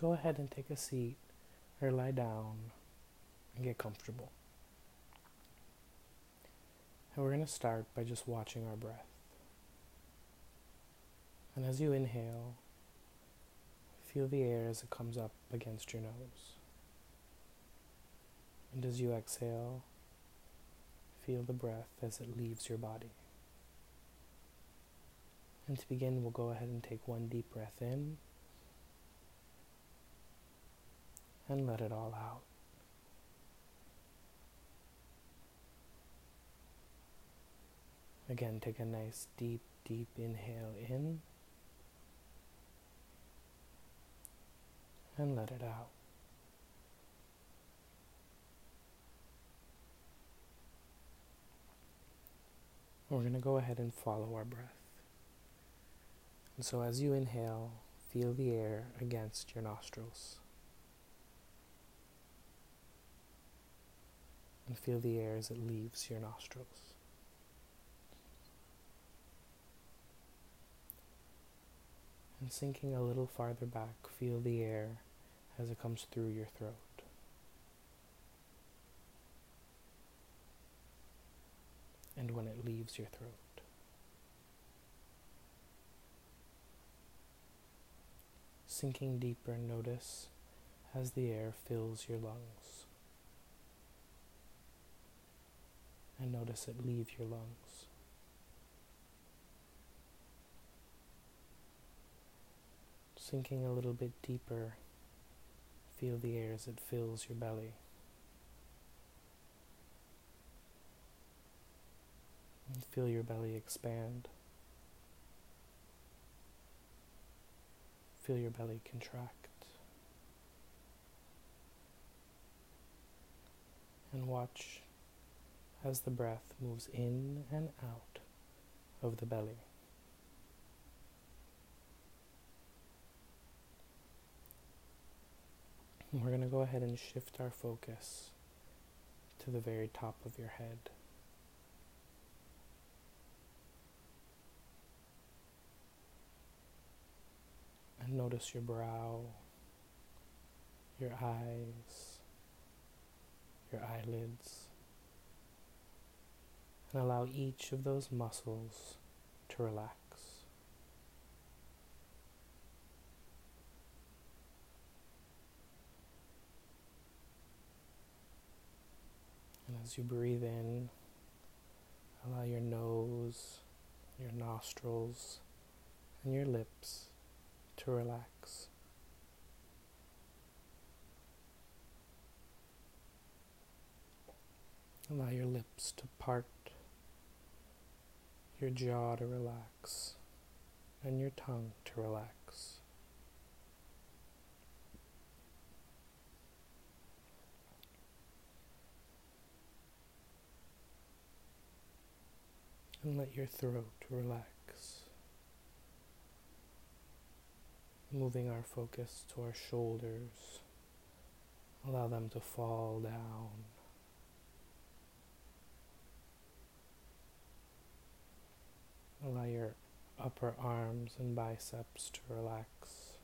go ahead and take a seat or lie down and get comfortable. And we're going to start by just watching our breath. And as you inhale, feel the air as it comes up against your nose. And as you exhale, feel the breath as it leaves your body. And to begin, we'll go ahead and take one deep breath in and let it all out. Again, take a nice deep, deep inhale in and let it out. We're going to go ahead and follow our breath. And so as you inhale, feel the air against your nostrils. And feel the air as it leaves your nostrils. And sinking a little farther back, feel the air as it comes through your throat. And when it leaves your throat. Sinking deeper, notice as the air fills your lungs. And notice it leave your lungs. Sinking a little bit deeper, feel the air as it fills your belly. And feel your belly expand. Feel your belly contract. And watch as the breath moves in and out of the belly. We're going to go ahead and shift our focus to the very top of your head. And notice your brow, your eyes, your eyelids, and allow each of those muscles to relax. And as you breathe in, allow your nose, your nostrils, and your lips to relax. Allow your lips to part, your jaw to relax, and your tongue to relax. and let your throat relax. Moving our focus to our shoulders, allow them to fall down. Allow your upper arms and biceps to relax,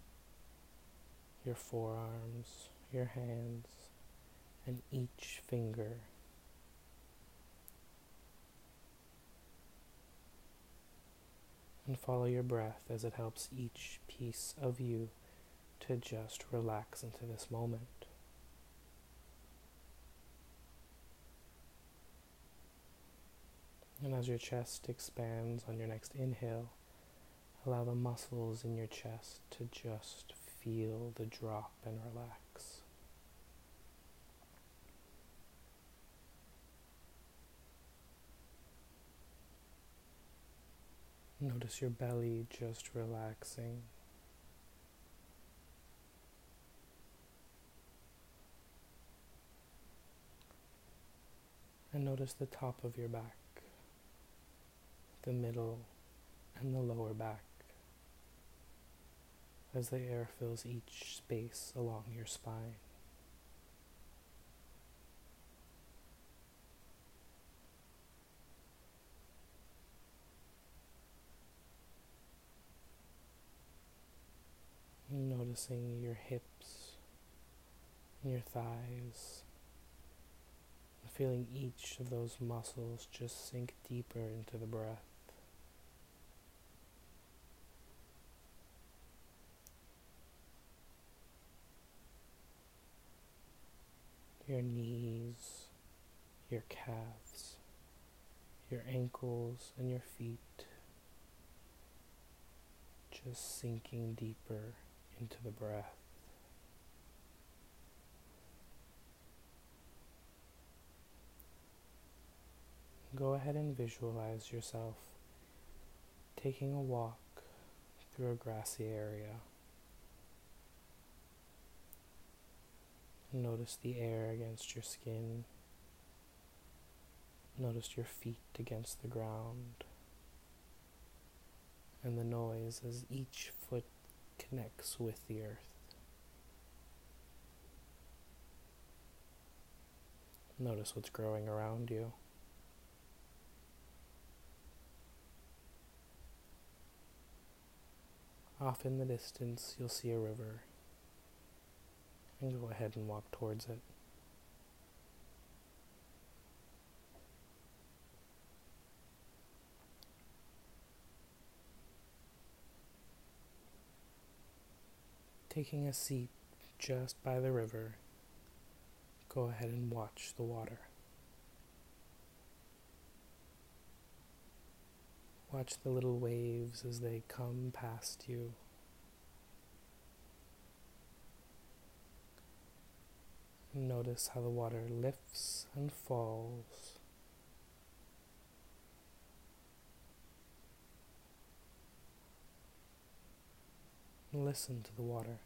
your forearms, your hands, and each finger and follow your breath as it helps each piece of you to just relax into this moment. And as your chest expands on your next inhale, allow the muscles in your chest to just feel the drop and relax. Notice your belly just relaxing. And notice the top of your back, the middle, and the lower back as the air fills each space along your spine. Noticing your hips and your thighs. Feeling each of those muscles just sink deeper into the breath. Your knees, your calves, your ankles, and your feet just sinking deeper into the breath. Go ahead and visualize yourself taking a walk through a grassy area. Notice the air against your skin. Notice your feet against the ground. And the noise as each foot connects with the earth. Notice what's growing around you. Off in the distance, you'll see a river, and go ahead and walk towards it. Taking a seat just by the river, go ahead and watch the water. Watch the little waves as they come past you. Notice how the water lifts and falls. Listen to the water.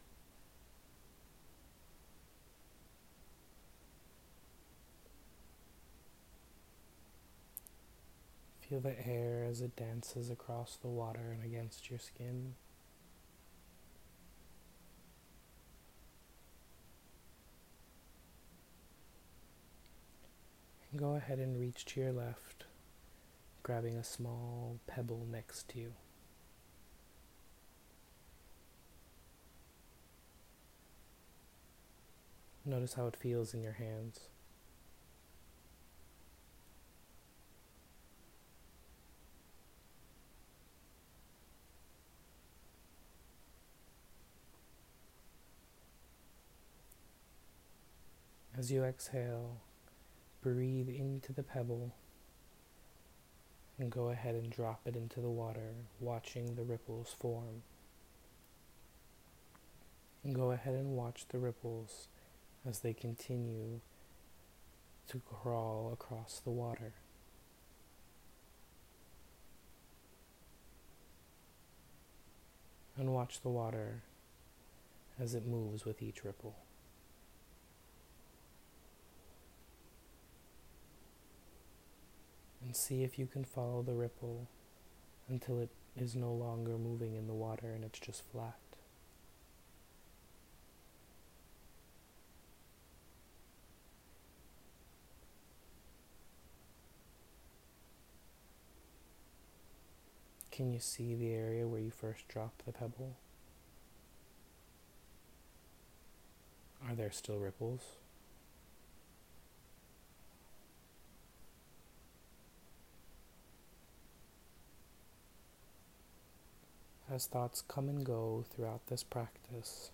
Feel the air as it dances across the water and against your skin. Go ahead and reach to your left, grabbing a small pebble next to you. Notice how it feels in your hands. As you exhale, breathe into the pebble and go ahead and drop it into the water, watching the ripples form. And go ahead and watch the ripples as they continue to crawl across the water. And watch the water as it moves with each ripple. And see if you can follow the ripple until it is no longer moving in the water and it's just flat. Can you see the area where you first dropped the pebble? Are there still ripples? As thoughts come and go throughout this practice,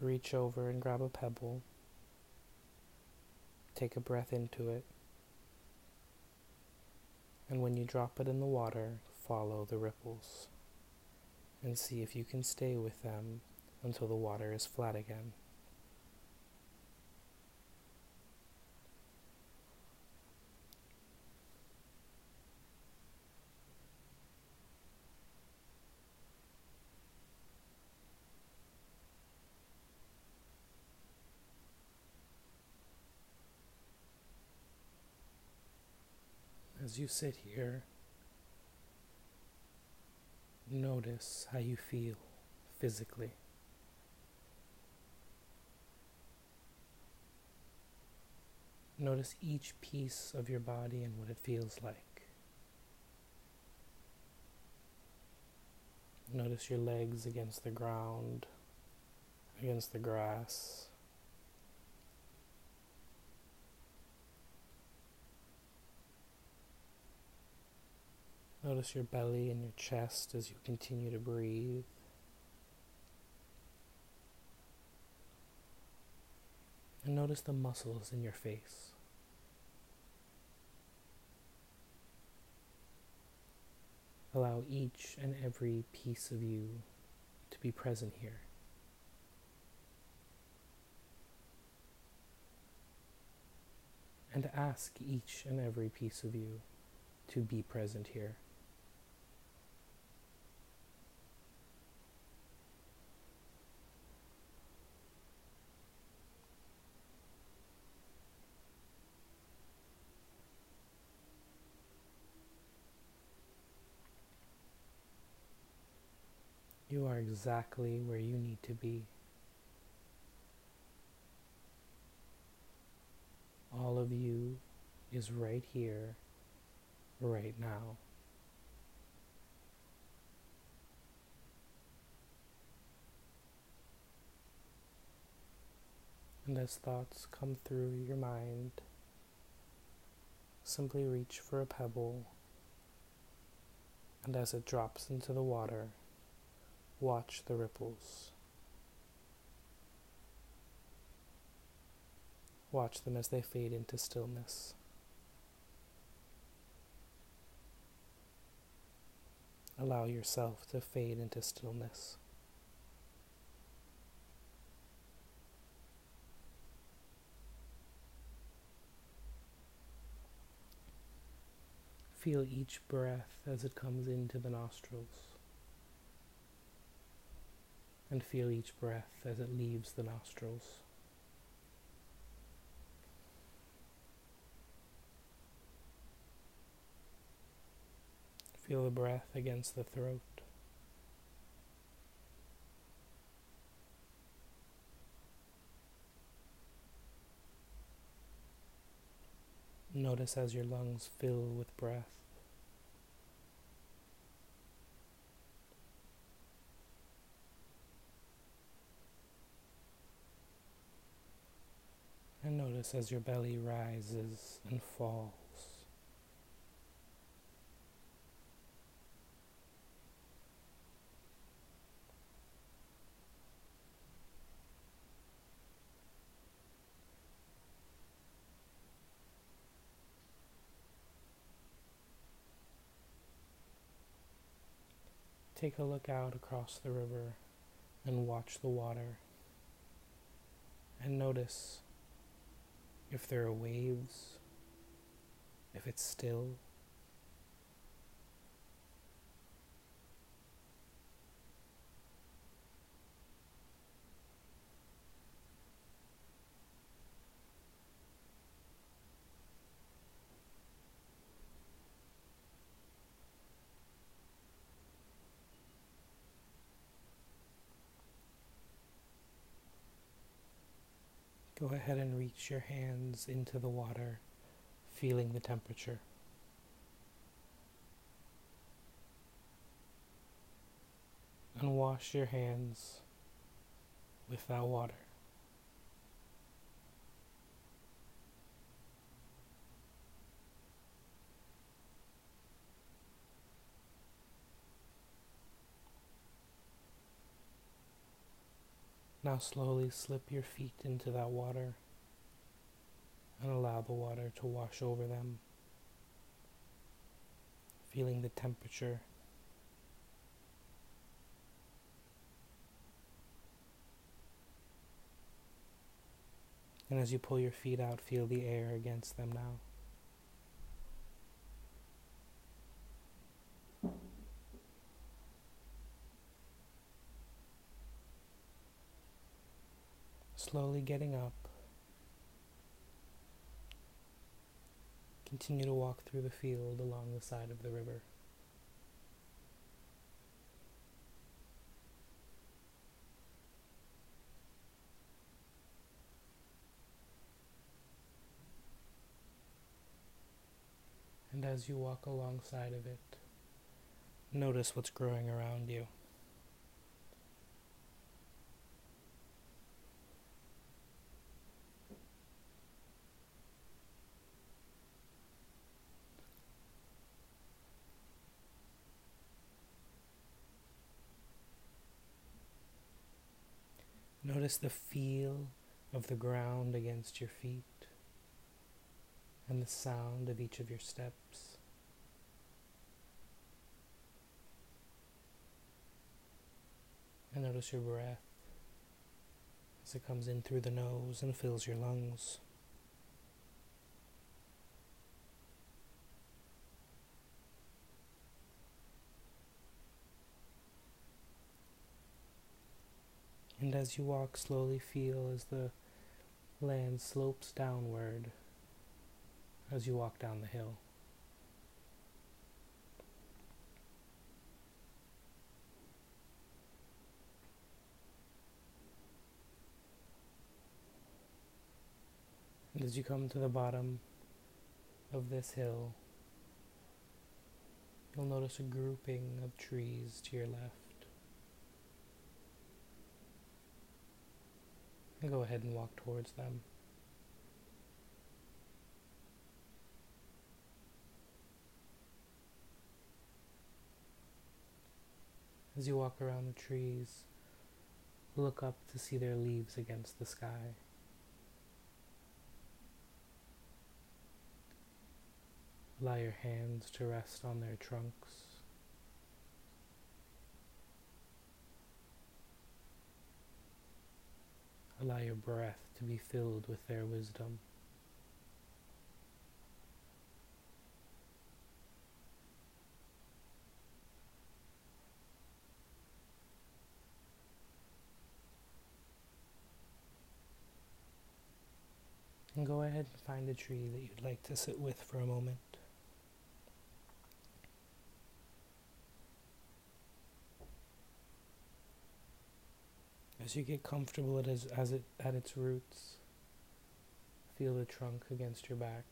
reach over and grab a pebble, take a breath into it, and when you drop it in the water, follow the ripples and see if you can stay with them until the water is flat again. As you sit here, notice how you feel physically. Notice each piece of your body and what it feels like. Notice your legs against the ground, against the grass. Notice your belly and your chest as you continue to breathe. And notice the muscles in your face. Allow each and every piece of you to be present here. And ask each and every piece of you to be present here. You are exactly where you need to be. All of you is right here, right now. And as thoughts come through your mind, simply reach for a pebble, and as it drops into the water, Watch the ripples. Watch them as they fade into stillness. Allow yourself to fade into stillness. Feel each breath as it comes into the nostrils and feel each breath as it leaves the nostrils. Feel the breath against the throat. Notice as your lungs fill with breath. And notice as your belly rises and falls. Take a look out across the river and watch the water and notice if there are waves, if it's still. Ahead and reach your hands into the water, feeling the temperature. And wash your hands with that water. Now slowly slip your feet into that water and allow the water to wash over them, feeling the temperature. And as you pull your feet out, feel the air against them now. Slowly getting up. Continue to walk through the field along the side of the river. And as you walk alongside of it, notice what's growing around you. Notice the feel of the ground against your feet and the sound of each of your steps. And notice your breath as it comes in through the nose and fills your lungs. And as you walk, slowly feel as the land slopes downward as you walk down the hill. And as you come to the bottom of this hill, you'll notice a grouping of trees to your left. And go ahead and walk towards them. As you walk around the trees, look up to see their leaves against the sky. Allow your hands to rest on their trunks. Allow your breath to be filled with their wisdom. And go ahead and find a tree that you'd like to sit with for a moment. As you get comfortable it is, as it at its roots, feel the trunk against your back.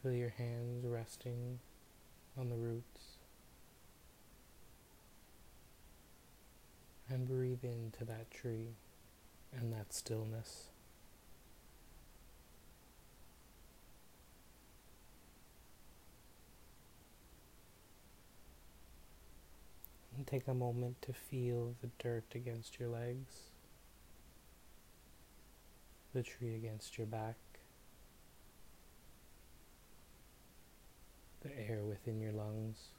Feel your hands resting on the roots. And breathe into that tree and that stillness. And take a moment to feel the dirt against your legs, the tree against your back, the air within your lungs.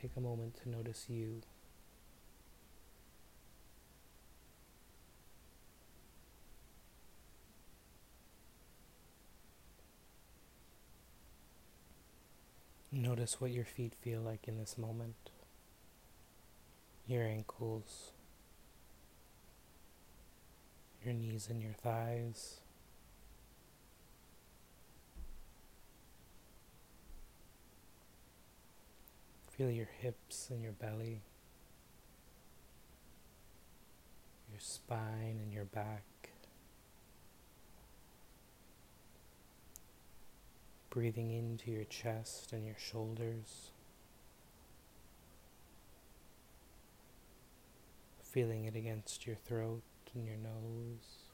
Take a moment to notice you. Notice what your feet feel like in this moment. Your ankles, your knees and your thighs. Feel your hips and your belly, your spine and your back. Breathing into your chest and your shoulders, feeling it against your throat and your nose,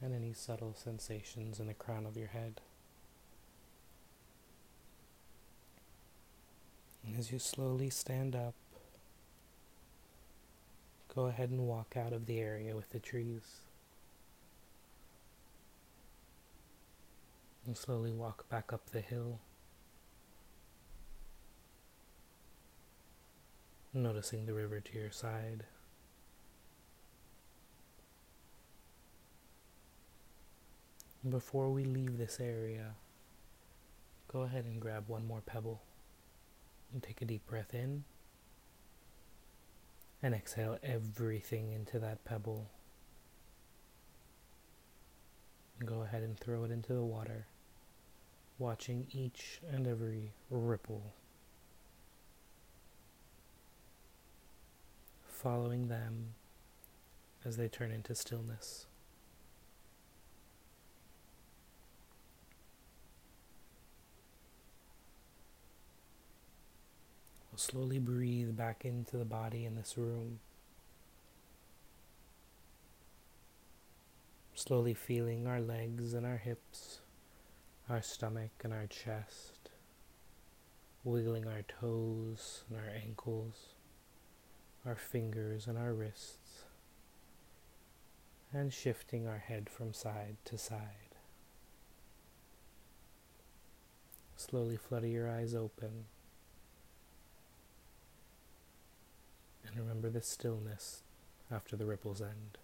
and any subtle sensations in the crown of your head. And as you slowly stand up, go ahead and walk out of the area with the trees. And slowly walk back up the hill. Noticing the river to your side. Before we leave this area, go ahead and grab one more pebble and take a deep breath in and exhale everything into that pebble. And go ahead and throw it into the water watching each and every ripple, following them as they turn into stillness. We'll slowly breathe back into the body in this room. Slowly feeling our legs and our hips our stomach and our chest wiggling our toes and our ankles, our fingers and our wrists, and shifting our head from side to side. Slowly flutter your eyes open. And remember the stillness after the ripples end.